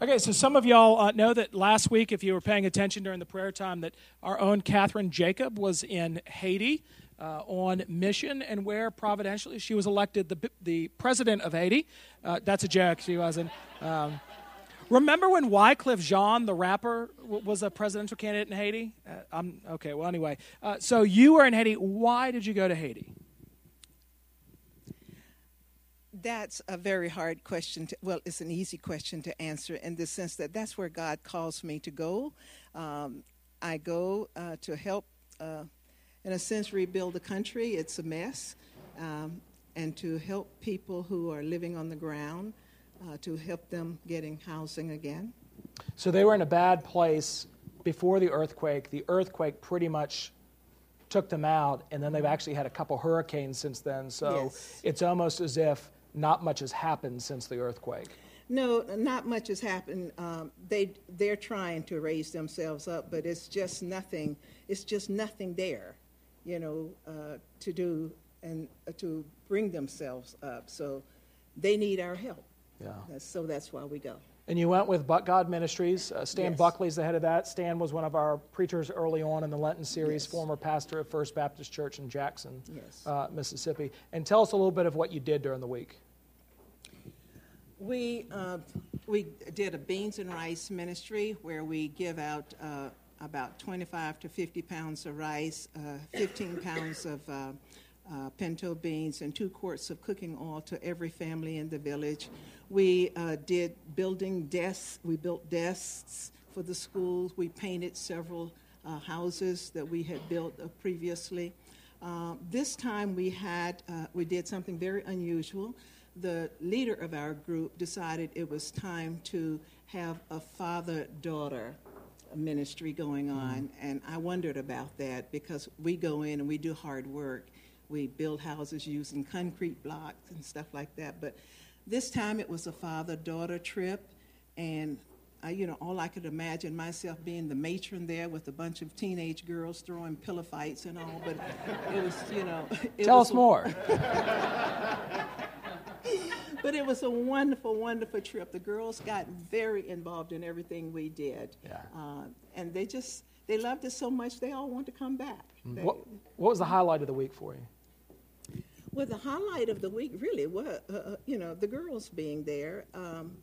Okay, so some of y'all uh, know that last week, if you were paying attention during the prayer time, that our own Catherine Jacob was in Haiti uh, on mission, and where providentially she was elected the the president of Haiti. Uh, that's a joke. She wasn't. Um, remember when Wyclef Jean, the rapper, w- was a presidential candidate in Haiti? Uh, I'm okay. Well, anyway, uh, so you were in Haiti. Why did you go to Haiti? That's a very hard question. To, well, it's an easy question to answer in the sense that that's where God calls me to go. Um, I go uh, to help, uh, in a sense, rebuild the country. It's a mess. Um, and to help people who are living on the ground, uh, to help them getting housing again. So they were in a bad place before the earthquake. The earthquake pretty much took them out, and then they've actually had a couple hurricanes since then. So Yes. it's almost as if not much has happened since the earthquake. No, not much has happened. Um, they they're trying to raise themselves up, but it's just nothing. It's just nothing there, you know, uh, to do and uh, to bring themselves up. So they need our help. Yeah. So that's why we go. And you went with But God Ministries. Uh, Stan Yes. Buckley's the head of that. Stan was one of our preachers early on in the Lenten series, Yes. former pastor of First Baptist Church in Jackson, Yes. uh, Mississippi. And tell us a little bit of what you did during the week. We uh, we did a beans and rice ministry where we give out uh, about 25 to 50 pounds of rice, uh, 15 pounds of uh, pinto beans, and two quarts of cooking oil to every family in the village. We uh, did building desks. We built desks for the schools. We painted several uh, houses that we had built uh, previously. Uh, this time we had uh, we did something very unusual the leader of our group decided it was time to have a father daughter ministry going on. And I wondered about that because we go in and we do hard work. We build houses using concrete blocks and stuff like that. But this time it was a father daughter trip. And I, you know, all I could imagine myself being the matron there with a bunch of teenage girls throwing pillow fights and all. But it was, you know, it Tell was us more. but it was a wonderful, wonderful trip. The girls got very involved in everything we did. Yeah. Uh, and they just, they loved it so much, they all want to come back. They- what, what was the highlight of the week for you? Well, the highlight of the week really was, uh, uh, you know, the girls being there. Um,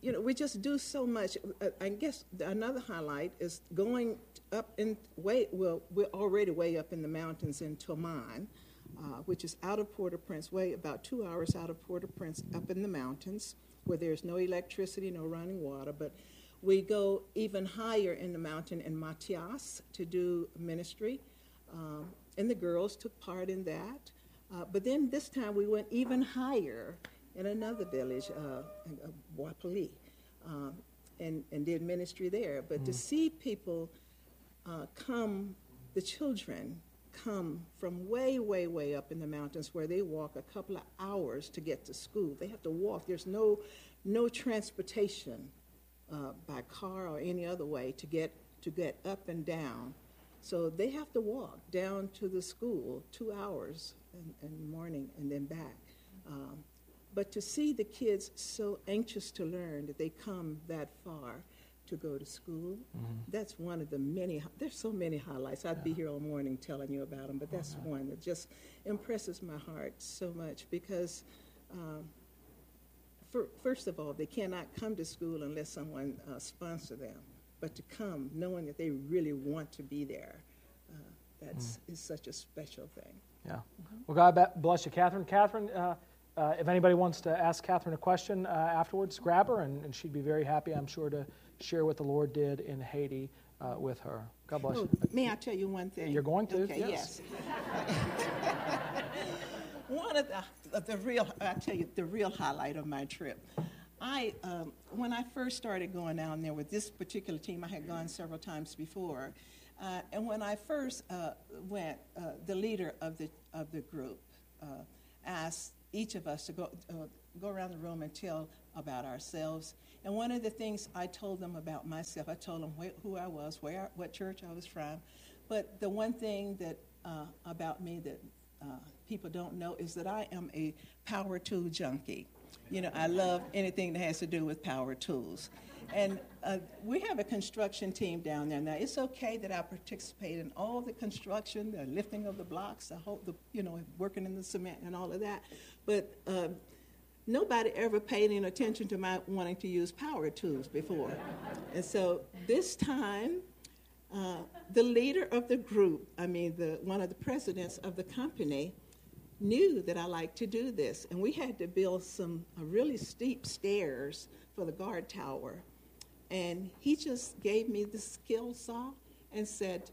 you know, we just do so much. Uh, I guess another highlight is going up in way. Well, we're already way up in the mountains in Toman, uh, which is out of Port-au-Prince, way about two hours out of Port-au-Prince, up in the mountains, where there's no electricity, no running water. But we go even higher in the mountain in Matias to do ministry, um, and the girls took part in that. Uh, but then this time we went even higher in another village, uh, uh, Wapali, um, and, and did ministry there. But to see people uh, come, the children come from way, way, way up in the mountains where they walk a couple of hours to get to school. They have to walk. There's no, no transportation uh, by car or any other way to get, to get up and down. So they have to walk down to the school two hours in, in the morning and then back. Um, but to see the kids so anxious to learn that they come that far to go to school, that's one of the many, there's so many highlights. I'd be here all morning telling you about them, but that's one that just impresses my heart so much because, um, fir- first of all, they cannot come to school unless someone uh, sponsor them. But to come knowing that they really want to be there, uh, that's is such a special thing. Yeah. Well, God bless you, Catherine. Catherine, uh, uh, if anybody wants to ask Catherine a question uh, afterwards, grab her, and, and she'd be very happy, I'm sure, to share what the Lord did in Haiti uh, with her. God bless Oh, you. may I tell you one thing? You're going to, Okay, yes. yes. one of the, the real, I tell you, the real highlight of my trip. I, um, when I first started going down there with this particular team, I had gone several times before, uh, and when I first uh, went, uh, the leader of the of the group uh, asked each of us to go uh, go around the room and tell about ourselves. And one of the things I told them about myself, I told them wh- who I was, where, what church I was from. But the one thing that uh, about me that people don't know is that I am a power tool junkie. you know, I love anything that has to do with power tools. And uh, we have a construction team down there. Now, it's okay that I participate in all the construction, the lifting of the blocks, the whole, the, you know, working in the cement and all of that. But uh, nobody ever paid any attention to my wanting to use power tools before. and so this time, uh, the leader of the group, I mean, the, one of the presidents of the company, knew that I liked to do this. And we had to build some uh, really steep stairs for the guard tower. And he just gave me the skill saw and said,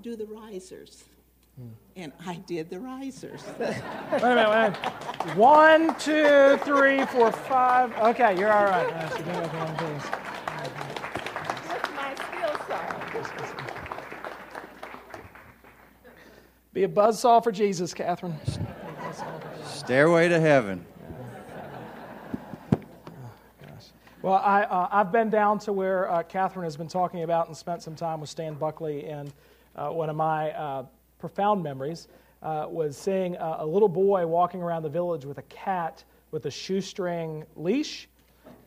Do the risers. Hmm. And I did the risers. wait a minute, wait a minute. One, two, three, four, five. Okay, you're all right. That's my skill saw. Be a buzzsaw for Jesus, Catherine. Stairway to heaven. Well, I, uh, I've been down to where uh, Catherine has been talking about and spent some time with Stan Buckley. And uh, one of my uh, profound memories uh, was seeing a, little boy walking around the village with a cat with a shoestring leash.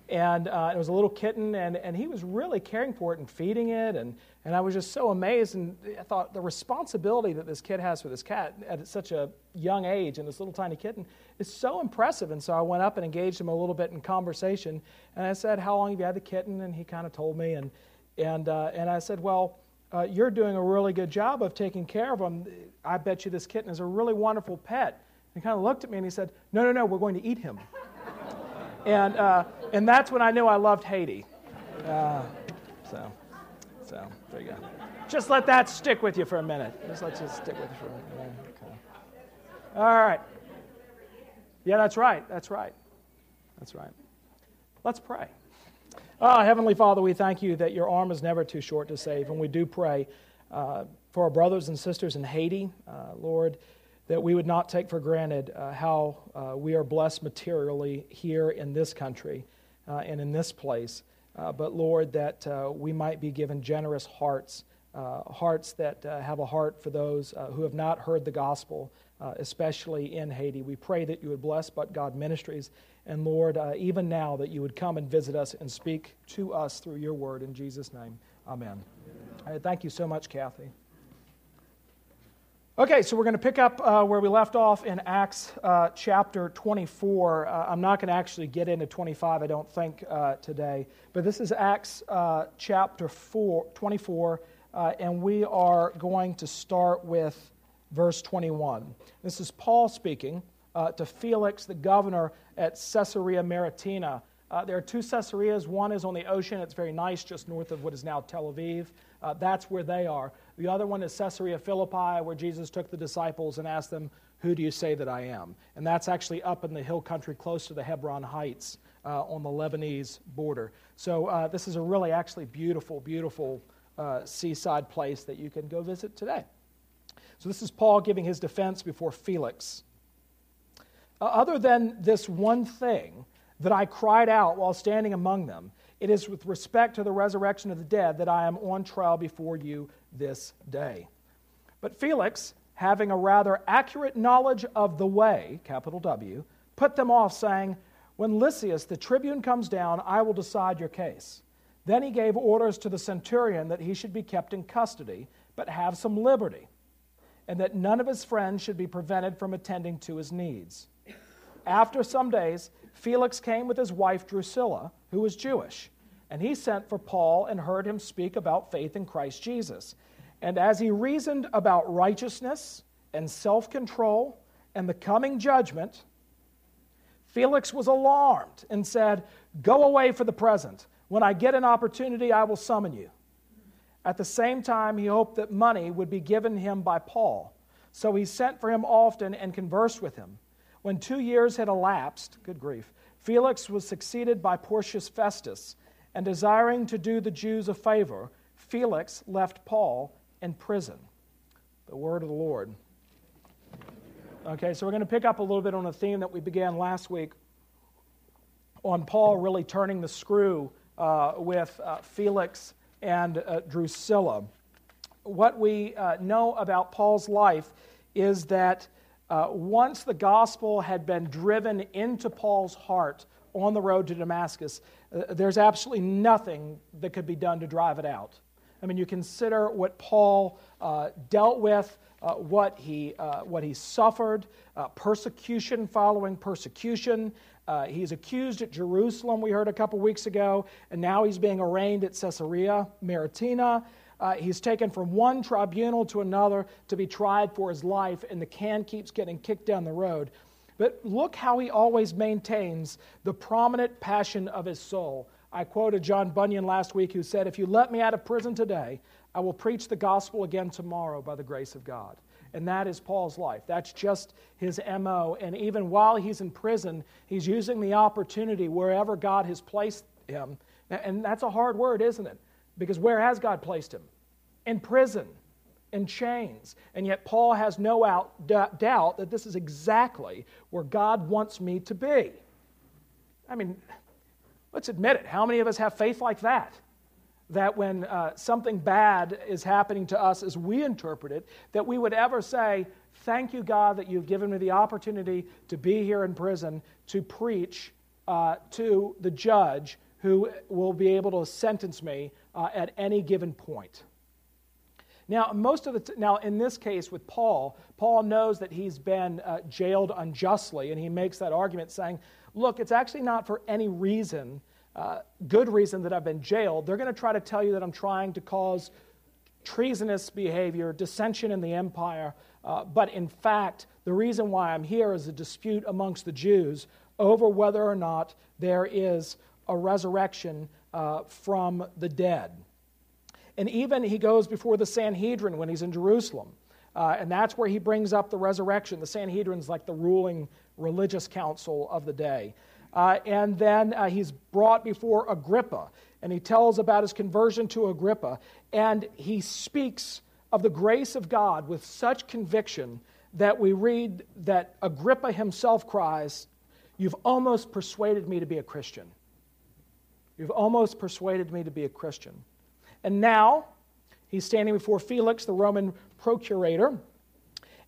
And uh, it was a little kitten, and, and he was really caring for it and feeding it. And, and I was just so amazed. And I thought the responsibility that this kid has for this cat at such a young age and this little tiny kitten is so impressive. And so I went up and engaged him a little bit in conversation. And I said, How long have you had the kitten? And he kind of told me. And, and, uh, and I said, Well, uh, you're doing a really good job of taking care of him. I bet you this kitten is a really wonderful pet. And he kind of looked at me and he said, No, no, no, we're going to eat him. and, uh, and that's when I knew I loved Haiti. Uh, so. So there you go. Just let that stick with you for a minute. Just let you stick with you for a minute. Okay. All right. Yeah, that's right. That's right. That's right. Let's pray. Oh, Heavenly Father, we thank you that your arm is never too short to save, and we do pray uh, for our brothers and sisters in Haiti, uh, Lord, that we would not take for granted uh, how uh, we are blessed materially here in this country uh, and in this place. Uh, but Lord, that we might be given generous hearts, hearts that have a heart for those who have not heard the gospel, uh, especially in Haiti. We pray that you would bless But God Ministries, and Lord, even now that you would come and visit us and speak to us through your word. In Jesus' name, amen. Thank you so much, Kathy. Okay, so we're going to pick up uh, where we left off in Acts uh, chapter 24. Uh, I'm not going to actually get into 25, I don't think, uh, today. But this is Acts uh, chapter four, 24, uh, and we are going to start with verse 21. This is Paul speaking to Felix, the governor at Caesarea Maritima. there are two Caesareas. One is on the ocean, it's very nice, just north of what is now Tel Aviv. that's where they are. The other one is Caesarea Philippi, where Jesus took the disciples and asked them, Who do you say that I am? And that's actually up in the hill country close to the Hebron Heights uh, on the Lebanese border. So uh, this is a really actually beautiful, beautiful uh, seaside place that you can go visit today. So this is Paul giving his defense before Felix. Uh, other than this one thing that I cried out while standing among them, it is with respect to the resurrection of the dead that I am on trial before you this day. But Felix, having a rather accurate knowledge of the way, capital W, put them off, saying, When Lysias the tribune comes down, I will decide your case. Then he gave orders to the centurion that he should be kept in custody, but have some liberty, and that none of his friends should be prevented from attending to his needs. After some days, Felix came with his wife Drusilla, who was Jewish, and he sent for Paul and heard him speak about faith in Christ Jesus. And as he reasoned about righteousness and self control and the coming judgment, Felix was alarmed and said, Go away for the present. When I get an opportunity, I will summon you. At the same time, he hoped that money would be given him by Paul. So he sent for him often and conversed with him. When two years had elapsed, good grief, Felix was succeeded by Porcius Festus, and desiring to do the Jews a favor, Felix left Paul in prison. The word of the Lord. Okay, so we're going to pick up a little bit on a theme that we began last week on Paul really turning the screw uh, with uh, Felix and uh, Drusilla. What we uh, know about Paul's life is that uh, once the gospel had been driven into Paul's heart on the road to Damascus, uh, there's absolutely nothing that could be done to drive it out. I mean, you consider what Paul uh, dealt with, uh, what, he, uh, what he suffered, uh, persecution following persecution. Uh, he's accused at Jerusalem, we heard a couple weeks ago, and now he's being arraigned at Caesarea Maritima. Uh, he's taken from one tribunal to another to be tried for his life, and the can keeps getting kicked down the road. But look how he always maintains the prominent passion of his soul. I quoted John Bunyan last week, who said, If you let me out of prison today, I will preach the gospel again tomorrow by the grace of God. And that is Paul's life. That's just his MO. And even while he's in prison, he's using the opportunity wherever God has placed him. And that's a hard word, isn't it? Because where has God placed him? In prison, in chains. And yet, Paul has no out, d- doubt that this is exactly where God wants me to be. I mean, let's admit it. How many of us have faith like that? That when uh, something bad is happening to us as we interpret it, that we would ever say, Thank you, God, that you've given me the opportunity to be here in prison to preach uh, to the judge who will be able to sentence me uh, at any given point. Now, most of the t- now in this case with Paul, Paul knows that he's been uh, jailed unjustly, and he makes that argument saying, "Look, it's actually not for any reason, uh, good reason that I've been jailed. They're going to try to tell you that I'm trying to cause treasonous behavior, dissension in the empire, uh, but in fact, the reason why I'm here is a dispute amongst the Jews over whether or not there is a resurrection uh, from the dead. And even he goes before the Sanhedrin when he's in Jerusalem. Uh, and that's where he brings up the resurrection. The Sanhedrin's like the ruling religious council of the day. Uh, and then uh, he's brought before Agrippa, and he tells about his conversion to Agrippa. And he speaks of the grace of God with such conviction that we read that Agrippa himself cries, You've almost persuaded me to be a Christian. You've almost persuaded me to be a Christian. And now he's standing before Felix, the Roman procurator,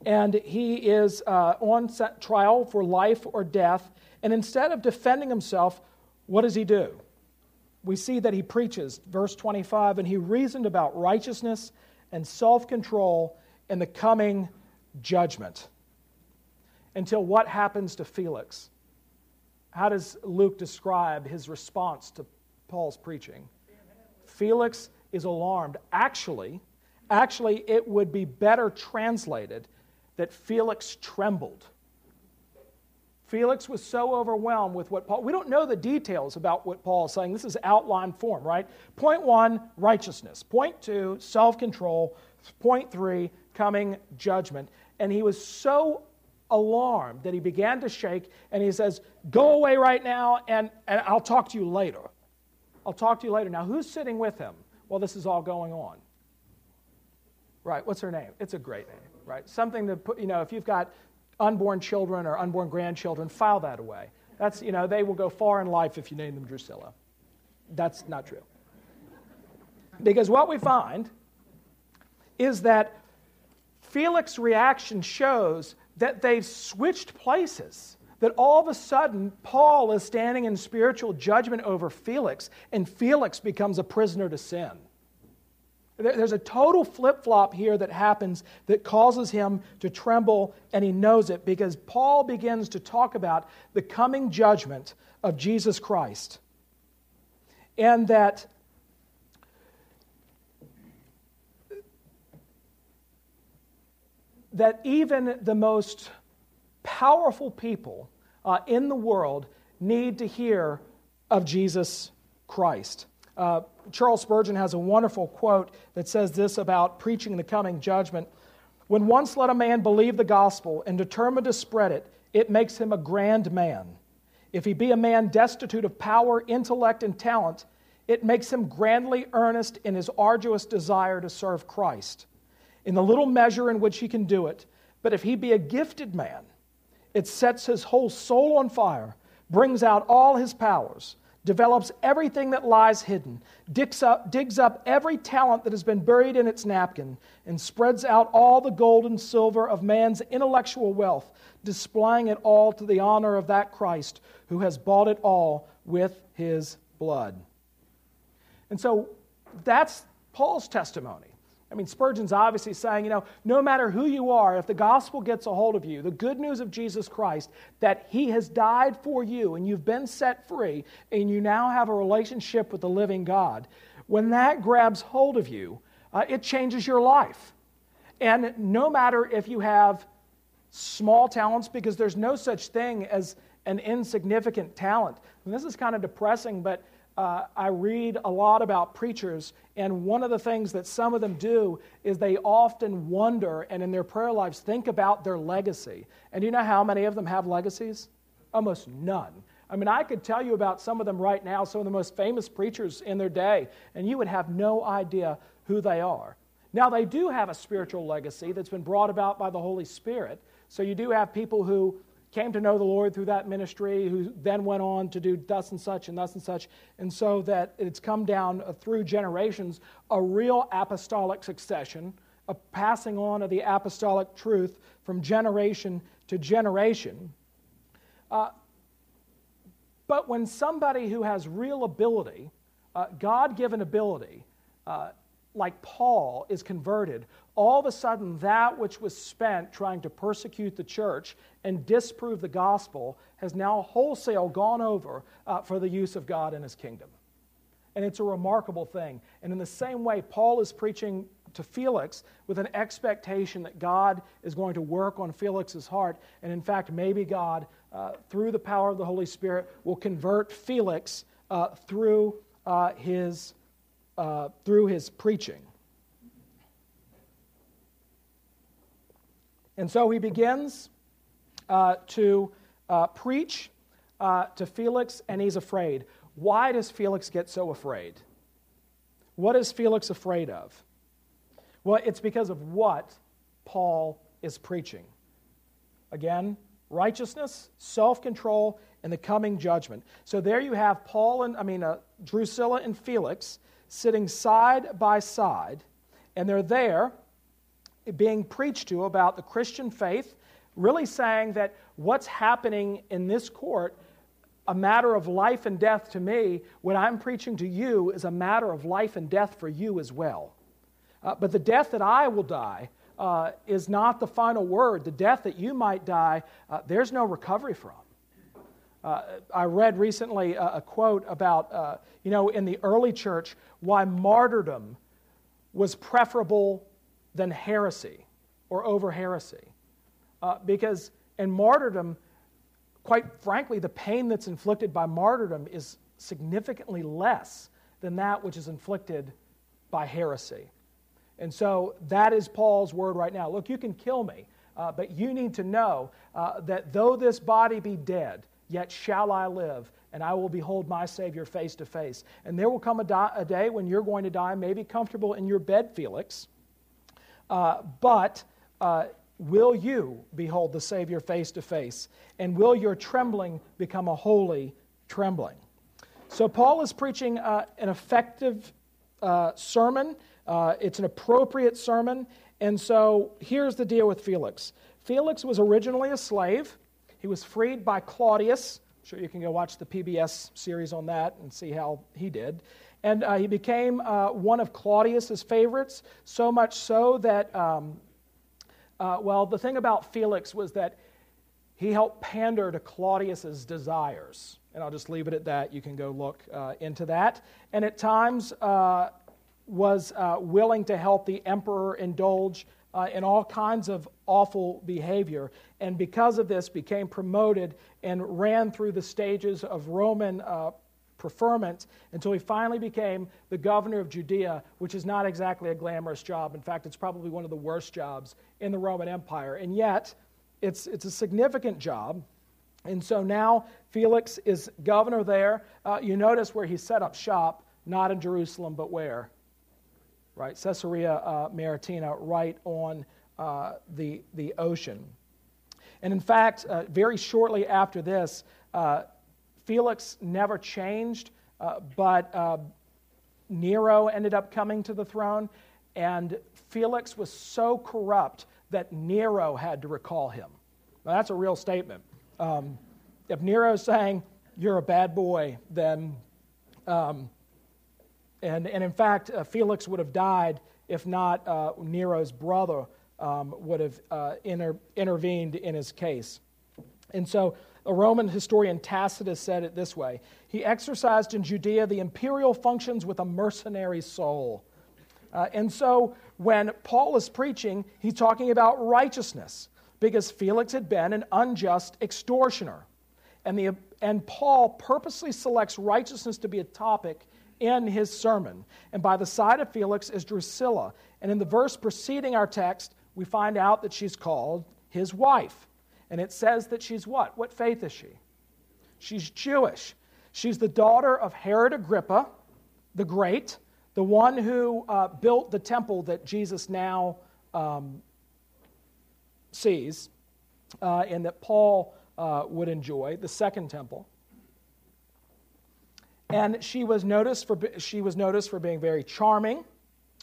and he is uh, on trial for life or death. And instead of defending himself, what does he do? We see that he preaches, verse 25, and he reasoned about righteousness and self control in the coming judgment. Until what happens to Felix? How does Luke describe his response to Paul's preaching. Felix is alarmed. Actually, actually, it would be better translated that Felix trembled. Felix was so overwhelmed with what Paul, we don't know the details about what Paul is saying. This is outline form, right? Point one, righteousness. Point two, self control. Point three, coming judgment. And he was so alarmed that he began to shake and he says, Go away right now and, and I'll talk to you later. I'll talk to you later. Now, who's sitting with him while this is all going on? Right, what's her name? It's a great name, right? Something to put, you know, if you've got unborn children or unborn grandchildren, file that away. That's, you know, they will go far in life if you name them Drusilla. That's not true. Because what we find is that Felix's reaction shows that they've switched places that all of a sudden Paul is standing in spiritual judgment over Felix, and Felix becomes a prisoner to sin. There's a total flip flop here that happens that causes him to tremble, and he knows it because Paul begins to talk about the coming judgment of Jesus Christ. And that that even the most powerful people uh, in the world need to hear of Jesus Christ. Uh, Charles Spurgeon has a wonderful quote that says this about preaching the coming judgment. When once let a man believe the gospel and determine to spread it, it makes him a grand man. If he be a man destitute of power, intellect, and talent, it makes him grandly earnest in his arduous desire to serve Christ, in the little measure in which he can do it. But if he be a gifted man, it sets his whole soul on fire, brings out all his powers, develops everything that lies hidden, digs up, digs up every talent that has been buried in its napkin, and spreads out all the gold and silver of man's intellectual wealth, displaying it all to the honor of that Christ who has bought it all with his blood. And so that's Paul's testimony. I mean, Spurgeon's obviously saying, you know, no matter who you are, if the gospel gets a hold of you, the good news of Jesus Christ, that he has died for you and you've been set free and you now have a relationship with the living God, when that grabs hold of you, uh, it changes your life. And no matter if you have small talents, because there's no such thing as an insignificant talent. And this is kind of depressing, but uh, I read a lot about preachers, and one of the things that some of them do is they often wonder and in their prayer lives think about their legacy. And you know how many of them have legacies? Almost none. I mean, I could tell you about some of them right now, some of the most famous preachers in their day, and you would have no idea who they are. Now, they do have a spiritual legacy that's been brought about by the Holy Spirit. So you do have people who came to know the Lord through that ministry, who then went on to do thus and such and thus and such. And so that it's come down uh, through generations a real apostolic succession, a passing on of the apostolic truth from generation to generation. Uh, but when somebody who has real ability, uh, God given ability, uh, like Paul, is converted, all of a sudden that which was spent trying to persecute the church and disprove the gospel has now wholesale gone over uh, for the use of God and his kingdom. And it's a remarkable thing. And in the same way, Paul is preaching to Felix with an expectation that God is going to work on Felix's heart. And in fact, maybe God, uh, through the power of the Holy Spirit, will convert Felix uh, through, uh, his, uh, through his preaching. And so he begins uh, to uh, preach uh, to Felix, and he's afraid. Why does Felix get so afraid? What is Felix afraid of? Well, it's because of what Paul is preaching. Again, righteousness, self control, and the coming judgment. So there you have Paul and, I mean, uh, Drusilla and Felix sitting side by side, and they're there being preached to about the Christian faith, really saying that what's happening in this court, a matter of life and death to me, when I'm preaching to you, is a matter of life and death for you as well. Uh, but the death that I will die uh, is not the final word. The death that you might die, uh, there's no recovery from. Uh, I read recently a, a quote about, uh, you know, in the early church, why martyrdom was preferable than heresy or over heresy. Uh, because in martyrdom, quite frankly, the pain that's inflicted by martyrdom is significantly less than that which is inflicted by heresy. And so that is Paul's word right now. Look, you can kill me, uh, but you need to know uh, that though this body be dead, yet shall I live, and I will behold my Savior face to face. And there will come a, di- a day when you're going to die, maybe comfortable in your bed, Felix uh, but uh, will you behold the Savior face to face? And will your trembling become a holy trembling? So, Paul is preaching uh, an effective uh, sermon. Uh, it's an appropriate sermon. And so, here's the deal with Felix Felix was originally a slave, he was freed by Claudius. I'm sure you can go watch the PBS series on that and see how he did. And uh, he became uh, one of Claudius's favorites, so much so that, um, uh, well, the thing about Felix was that he helped pander to Claudius's desires. And I'll just leave it at that. You can go look uh, into that. And at times uh, was uh, willing to help the emperor indulge in all kinds of awful behavior. And because of this, became promoted and ran through the stages of Roman preferment until he finally became the governor of Judea, which is not exactly a glamorous job. In fact, it's probably one of the worst jobs in the Roman Empire. And yet, it's, it's a significant job. And so now Felix is governor there. Uh, you notice where he set up shop, not in Jerusalem, but where? Right, Caesarea uh, Maritima, right on uh, the, the ocean. And in fact, uh, very shortly after this, uh, Felix never changed Uh, but uh, Nero ended up coming to the throne, and Felix was so corrupt that Nero had to recall him. Now, that's a real statement. Um, if Nero's saying, You're a bad boy, then, um, and, and in fact, uh, Felix would have died if not uh, Nero's brother um, would have uh, inter- intervened in his case. And so a Roman historian Tacitus said it this way He exercised in Judea the imperial functions with a mercenary soul. Uh, and so when Paul is preaching, he's talking about righteousness because Felix had been an unjust extortioner. And, the, and Paul purposely selects righteousness to be a topic in his sermon. And by the side of Felix is Drusilla. And in the verse preceding our text, we find out that she's called his wife. And it says that she's what? What faith is she? She's Jewish. She's the daughter of Herod Agrippa the Great, the one who uh, built the temple that Jesus now um, sees uh, and that Paul uh, would enjoy, the second temple. And she was, noticed for, she was noticed for being very charming,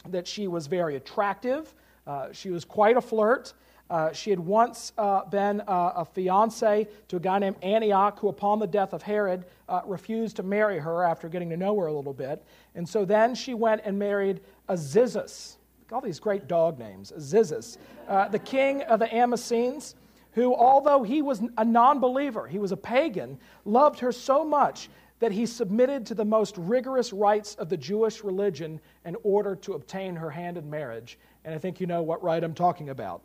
that she was very attractive. Uh, she was quite a flirt. Uh, she had once uh, been uh, a fiance to a guy named Antioch, who, upon the death of Herod, uh, refused to marry her after getting to know her a little bit. And so then she went and married Azizus. All these great dog names, Azizus, uh, the king of the Amacenes, who, although he was a non believer, he was a pagan, loved her so much that he submitted to the most rigorous rites of the Jewish religion in order to obtain her hand in marriage. And I think you know what rite I'm talking about.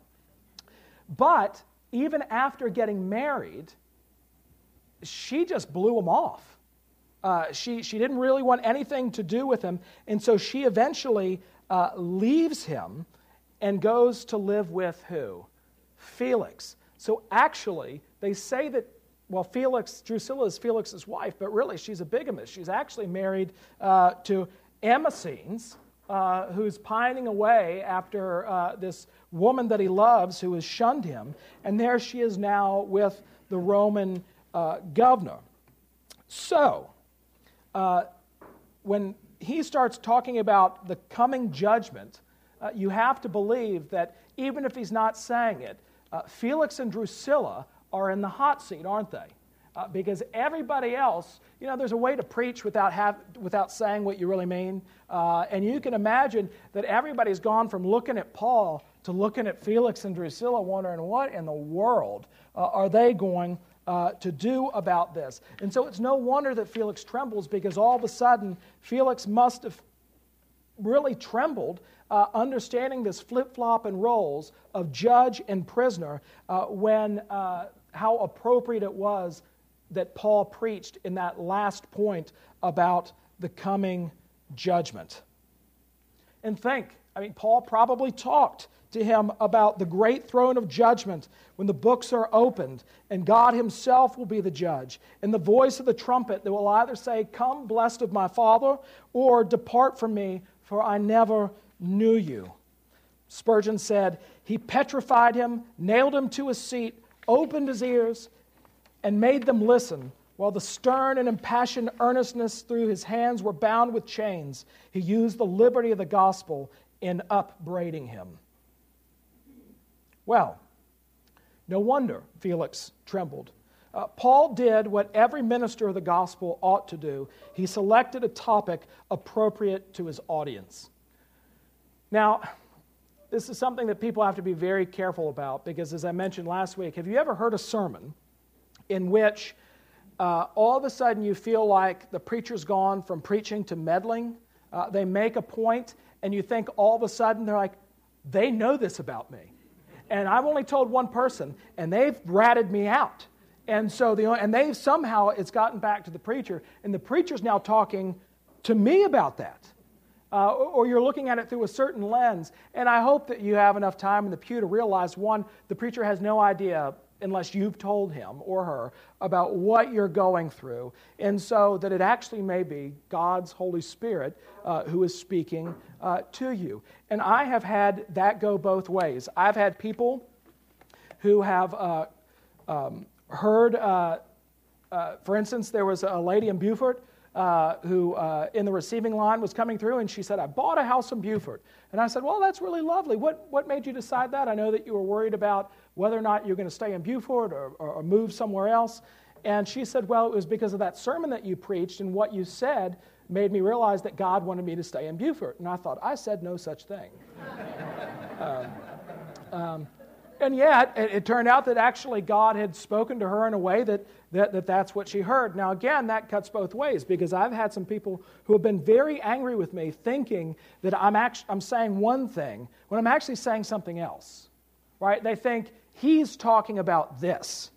But even after getting married, she just blew him off. Uh, she, she didn't really want anything to do with him. And so she eventually uh, leaves him and goes to live with who? Felix. So actually, they say that well, Felix, Drusilla is Felix's wife, but really she's a bigamist. She's actually married uh, to Amacenes, uh, who's pining away after uh, this woman that he loves who has shunned him. And there she is now with the Roman uh, governor. So, uh, when he starts talking about the coming judgment, uh, you have to believe that even if he's not saying it, Felix and Drusilla are in the hot seat, aren't they? Uh, because everybody else, you know, there's a way to preach without, have, without saying what you really mean. Uh, and you can imagine that everybody's gone from looking at Paul to looking at Felix and Drusilla, wondering what in the world uh, are they going uh, to do about this. And so it's no wonder that Felix trembles because all of a sudden Felix must have really trembled, uh, understanding this flip flop and roles of judge and prisoner uh, when uh, how appropriate it was that Paul preached in that last point about the coming judgment. And think, I mean, Paul probably talked to him about the great throne of judgment when the books are opened and God Himself will be the judge, and the voice of the trumpet that will either say, Come, blessed of my Father, or Depart from me, for I never knew you. Spurgeon said, He petrified him, nailed him to a seat, opened his ears, and made them listen, while the stern and impassioned earnestness through his hands were bound with chains. He used the liberty of the gospel in upbraiding him. Well, no wonder Felix trembled. Uh, Paul did what every minister of the gospel ought to do. He selected a topic appropriate to his audience. Now, this is something that people have to be very careful about because, as I mentioned last week, have you ever heard a sermon in which uh, all of a sudden you feel like the preacher's gone from preaching to meddling? Uh, they make a point, and you think all of a sudden they're like, they know this about me. And I've only told one person, and they've ratted me out. And so the and they've somehow it's gotten back to the preacher, and the preacher's now talking to me about that uh, or you're looking at it through a certain lens. And I hope that you have enough time in the pew to realize one, the preacher has no idea unless you've told him or her about what you're going through. And so that it actually may be God's Holy Spirit uh, who is speaking uh, to you. And I have had that go both ways. I've had people who have uh, um, heard, uh, uh, for instance, there was a lady in Beaufort uh, who uh, in the receiving line was coming through, and she said, I bought a house in Beaufort. And I said, Well, that's really lovely. What, what made you decide that? I know that you were worried about whether or not you're going to stay in Beaufort or, or, or move somewhere else. And she said, Well, it was because of that sermon that you preached, and what you said made me realize that God wanted me to stay in Beaufort. And I thought, I said no such thing. um, um, and yet, it, it, turned out that actually God had spoken to her in a way that, that, that that's what she heard. Now, again, that cuts both ways because I've had some people who have been very angry with me thinking that I'm, actually, I'm saying one thing when I'm actually saying something else, right? They think he's talking about this,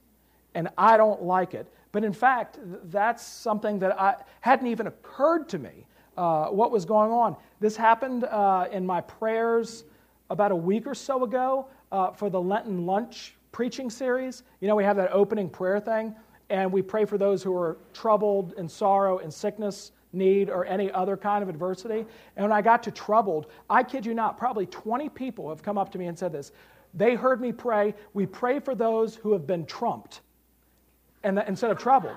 and I don't like it. But in fact, that's something that I, hadn't even occurred to me uh, what was going on. This happened uh, in my prayers about a week or so ago uh, for the Lenten lunch preaching series. You know, we have that opening prayer thing, and we pray for those who are troubled in sorrow and sickness, need, or any other kind of adversity. And when I got to troubled, I kid you not, probably 20 people have come up to me and said this. They heard me pray. We pray for those who have been trumped and the, instead of troubled.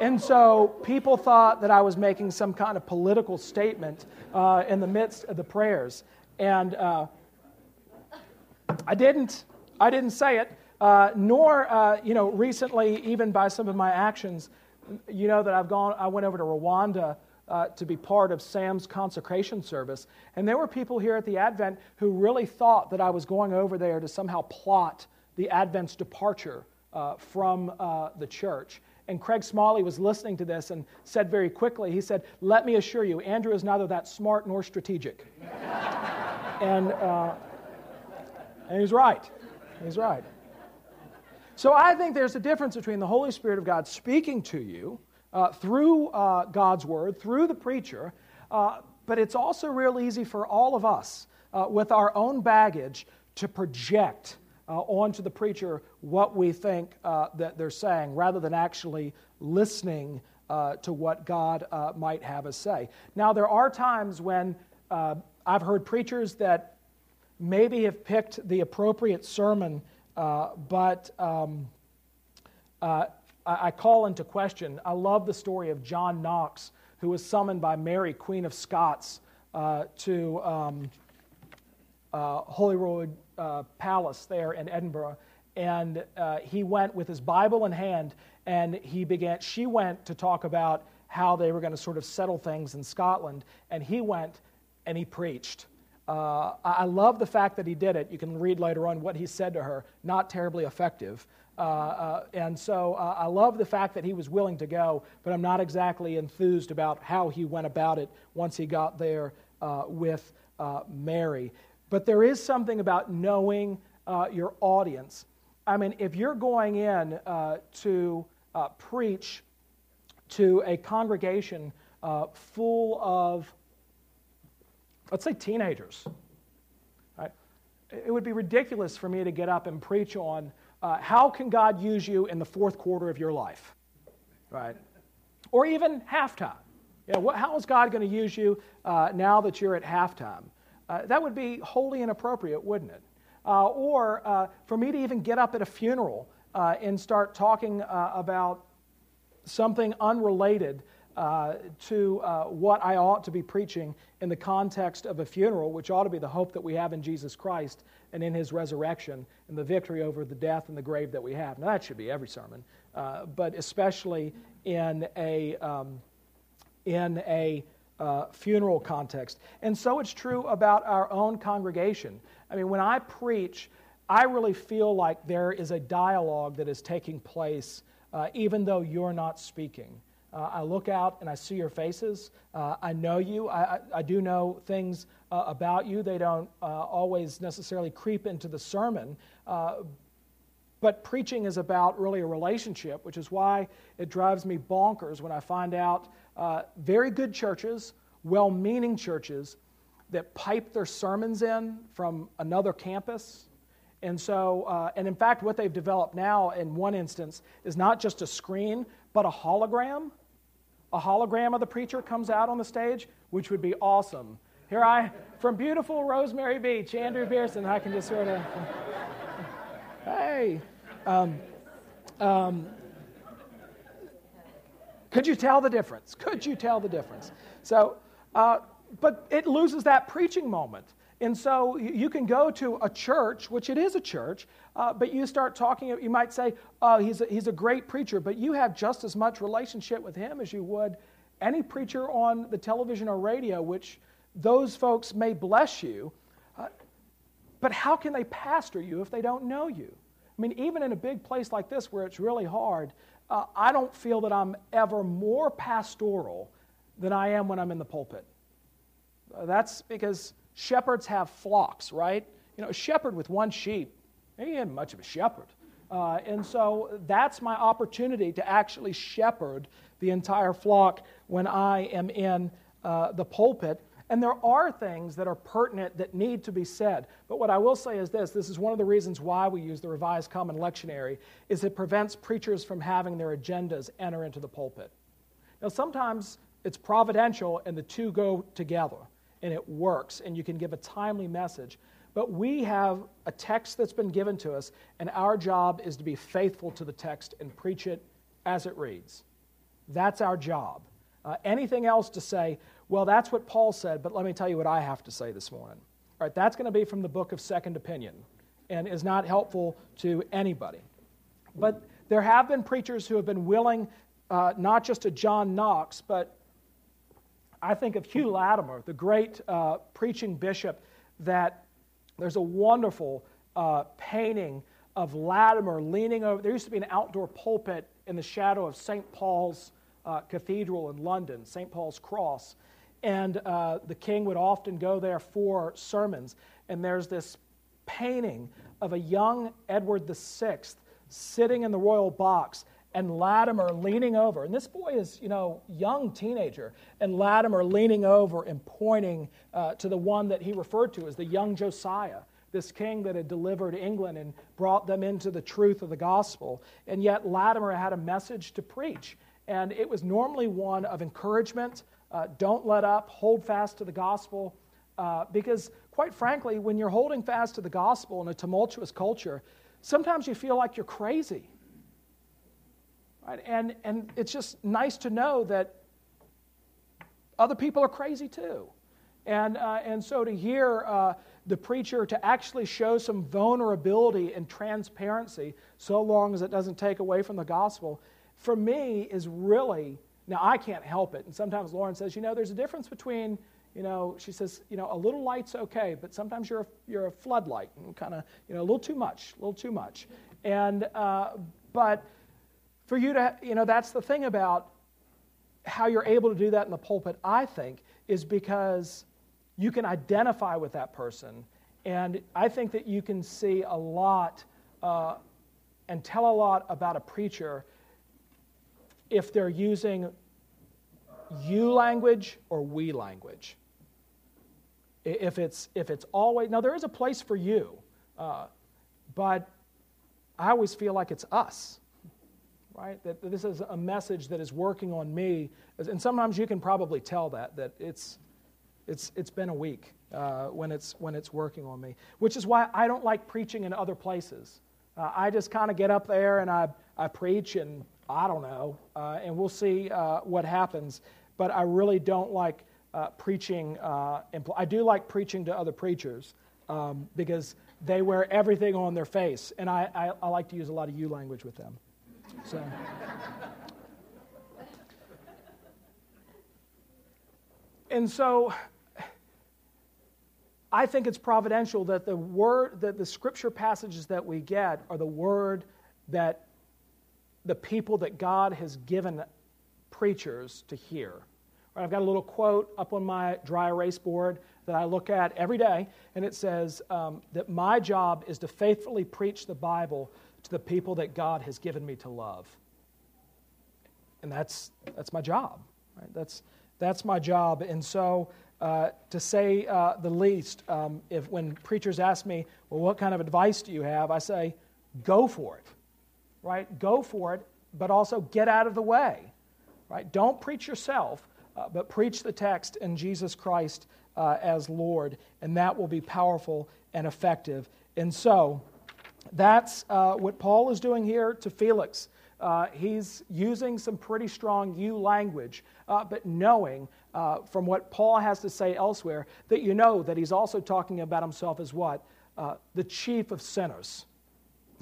And so people thought that I was making some kind of political statement uh, in the midst of the prayers. And uh, I didn't. I didn't say it. Uh, nor, uh, you know, recently, even by some of my actions, you know that I've gone, I went over to Rwanda uh, to be part of Sam's consecration service. And there were people here at the Advent who really thought that I was going over there to somehow plot the Advent's departure uh, from uh, the church. And Craig Smalley was listening to this and said very quickly, he said, Let me assure you, Andrew is neither that smart nor strategic. and, uh, and he's right. He's right. So I think there's a difference between the Holy Spirit of God speaking to you uh, through uh, God's Word, through the preacher, uh, but it's also real easy for all of us uh, with our own baggage to project uh, onto the preacher what we think uh, that they're saying rather than actually listening to what God might have us say. Now, there are times when I've heard preachers that maybe have picked the appropriate sermon, but um, I, I call into question. I love the story of John Knox, who was summoned by Mary, Queen of Scots, to um, Holyrood uh, palace there in Edinburgh. And uh, he went with his Bible in hand, and he began, she went to talk about how they were going to sort of settle things in Scotland, and he went and he preached. Uh, I love the fact that he did it. You can read later on what he said to her. Not terribly effective. Uh, uh, and so uh, I love the fact that he was willing to go, but I'm not exactly enthused about how he went about it once he got there uh, with uh, Mary. But there is something about knowing your audience. I mean, if you're going in to preach to a congregation full of, let's say, teenagers, right, it would be ridiculous for me to get up and preach on uh, how can God use you in the fourth quarter of your life, right? Or even halftime. Know, what, how is God going to use you uh, now that you're at halftime? Uh, that would be wholly inappropriate, wouldn't it? Uh, or uh, for me to even get up at a funeral uh, and start talking about something unrelated uh, to what I ought to be preaching in the context of a funeral, which ought to be the hope that we have in Jesus Christ and in his resurrection and the victory over the death and the grave that we have. Now, that should be every sermon, but especially in a, um, in a uh, funeral context. And so it's true about our own congregation. I mean, when I preach, I really feel like there is a dialogue that is taking place, uh, even though you're not speaking. Uh, I look out and I see your faces. Uh, I know you. I, I, I do know things uh, about you. They don't uh, always necessarily creep into the sermon. but preaching is about really a relationship, which is why it drives me bonkers when I find out uh, very good churches, well meaning churches, that pipe their sermons in from another campus. And so, uh, and in fact, what they've developed now in one instance is not just a screen, but a hologram. A hologram of the preacher comes out on the stage, which would be awesome. Here I, from beautiful Rosemary Beach, Andrew Pearson, I can just sort of, hey. Um, um, Could you tell the difference? Could you tell the difference? So, uh, but it loses that preaching moment. And so you can go to a church, which it is a church, uh, but you start talking, you might say, oh, he's a, he's a great preacher, but you have just as much relationship with him as you would any preacher on the television or radio, which those folks may bless you. Uh, but how can they pastor you if they don't know you? I mean, even in a big place like this where it's really hard, uh, I don't feel that I'm ever more pastoral than I am when I'm in the pulpit. Uh, that's because shepherds have flocks, right? You know, a shepherd with one sheep, he ain't much of a shepherd. Uh, and so that's my opportunity to actually shepherd the entire flock when I am in uh, the pulpit. And there are things that are pertinent that need to be said. But what I will say is this this is one of the reasons why we use the Revised Common Lectionary is it prevents preachers from having their agendas enter into the pulpit. Now sometimes it's providential and the two go together and it works and you can give a timely message. But we have a text that's been given to us, and our job is to be faithful to the text and preach it as it reads. That's our job. Uh, anything else to say, well, that's what Paul said, but let me tell you what I have to say this morning. All right, that's going to be from the book of Second Opinion and is not helpful to anybody. But there have been preachers who have been willing, uh, not just to John Knox, but I think of Hugh Latimer, the great uh, preaching bishop that there's a wonderful uh, painting of Latimer leaning over. There used to be an outdoor pulpit in the shadow of St. Paul's uh, Cathedral in London, St. Paul's Cross. And uh, the king would often go there for sermons. And there's this painting of a young Edward VI sitting in the royal box and Latimer leaning over. And this boy is, you know, young teenager. And Latimer leaning over and pointing uh, to the one that he referred to as the young Josiah, this king that had delivered England and brought them into the truth of the gospel. And yet Latimer had a message to preach. And it was normally one of encouragement. Uh, don't let up, hold fast to the gospel. Uh, because, quite frankly, when you're holding fast to the gospel in a tumultuous culture, sometimes you feel like you're crazy. Right? And, and it's just nice to know that other people are crazy too. And, uh, and so to hear uh, the preacher to actually show some vulnerability and transparency, so long as it doesn't take away from the gospel, for me is really, now I can't help it. And sometimes Lauren says, you know, there's a difference between, you know, she says, you know, a little light's okay, but sometimes you're a, you're a floodlight and kind of, you know, a little too much, a little too much. And, uh, but for you to, you know, that's the thing about how you're able to do that in the pulpit, I think, is because you can identify with that person. And I think that you can see a lot uh, and tell a lot about a preacher if they're using you language or we language. If it's, if it's always, now there is a place for you, uh, but I always feel like it's us right? That, this is a message that is working on me. And sometimes you can probably tell that, that it's, it's, it's been a week uh, when, it's, when it's working on me, which is why I don't like preaching in other places. Uh, I just kind of get up there and I, I preach and I don't know, uh, and we'll see uh, what happens. But I really don't like uh, preaching. Uh, I do like preaching to other preachers um, because they wear everything on their face, and I, I, I like to use a lot of you language with them. So. and so I think it's providential that the word that the scripture passages that we get are the word that the people that God has given preachers to hear. I've got a little quote up on my dry erase board that I look at every day, and it says um, that my job is to faithfully preach the Bible to the people that God has given me to love. And that's, that's my job. Right? That's, that's my job. And so, uh, to say uh, the least, um, if when preachers ask me, well, what kind of advice do you have? I say, go for it. Right? Go for it, but also get out of the way. Right? Don't preach yourself, uh, but preach the text and Jesus Christ uh, as Lord, and that will be powerful and effective. And so, that's uh, what Paul is doing here to Felix. uh, he's using some pretty strong you language, uh, but knowing uh, from what Paul has to say elsewhere that you know that he's also talking about himself as what? Uh, the chief of sinners,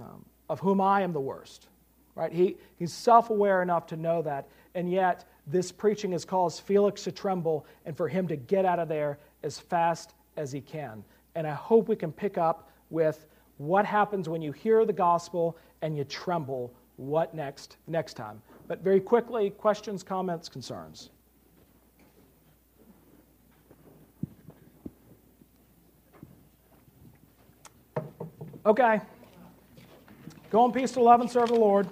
um, of whom I am the worst. Right? He, he's self aware enough to know that, and yet this preaching has caused Felix to tremble and for him to get out of there as fast as he can. And I hope we can pick up with what happens when you hear the gospel and you tremble. What next? Next time. But very quickly, questions, comments, concerns. Okay. Go in peace to love and serve the Lord.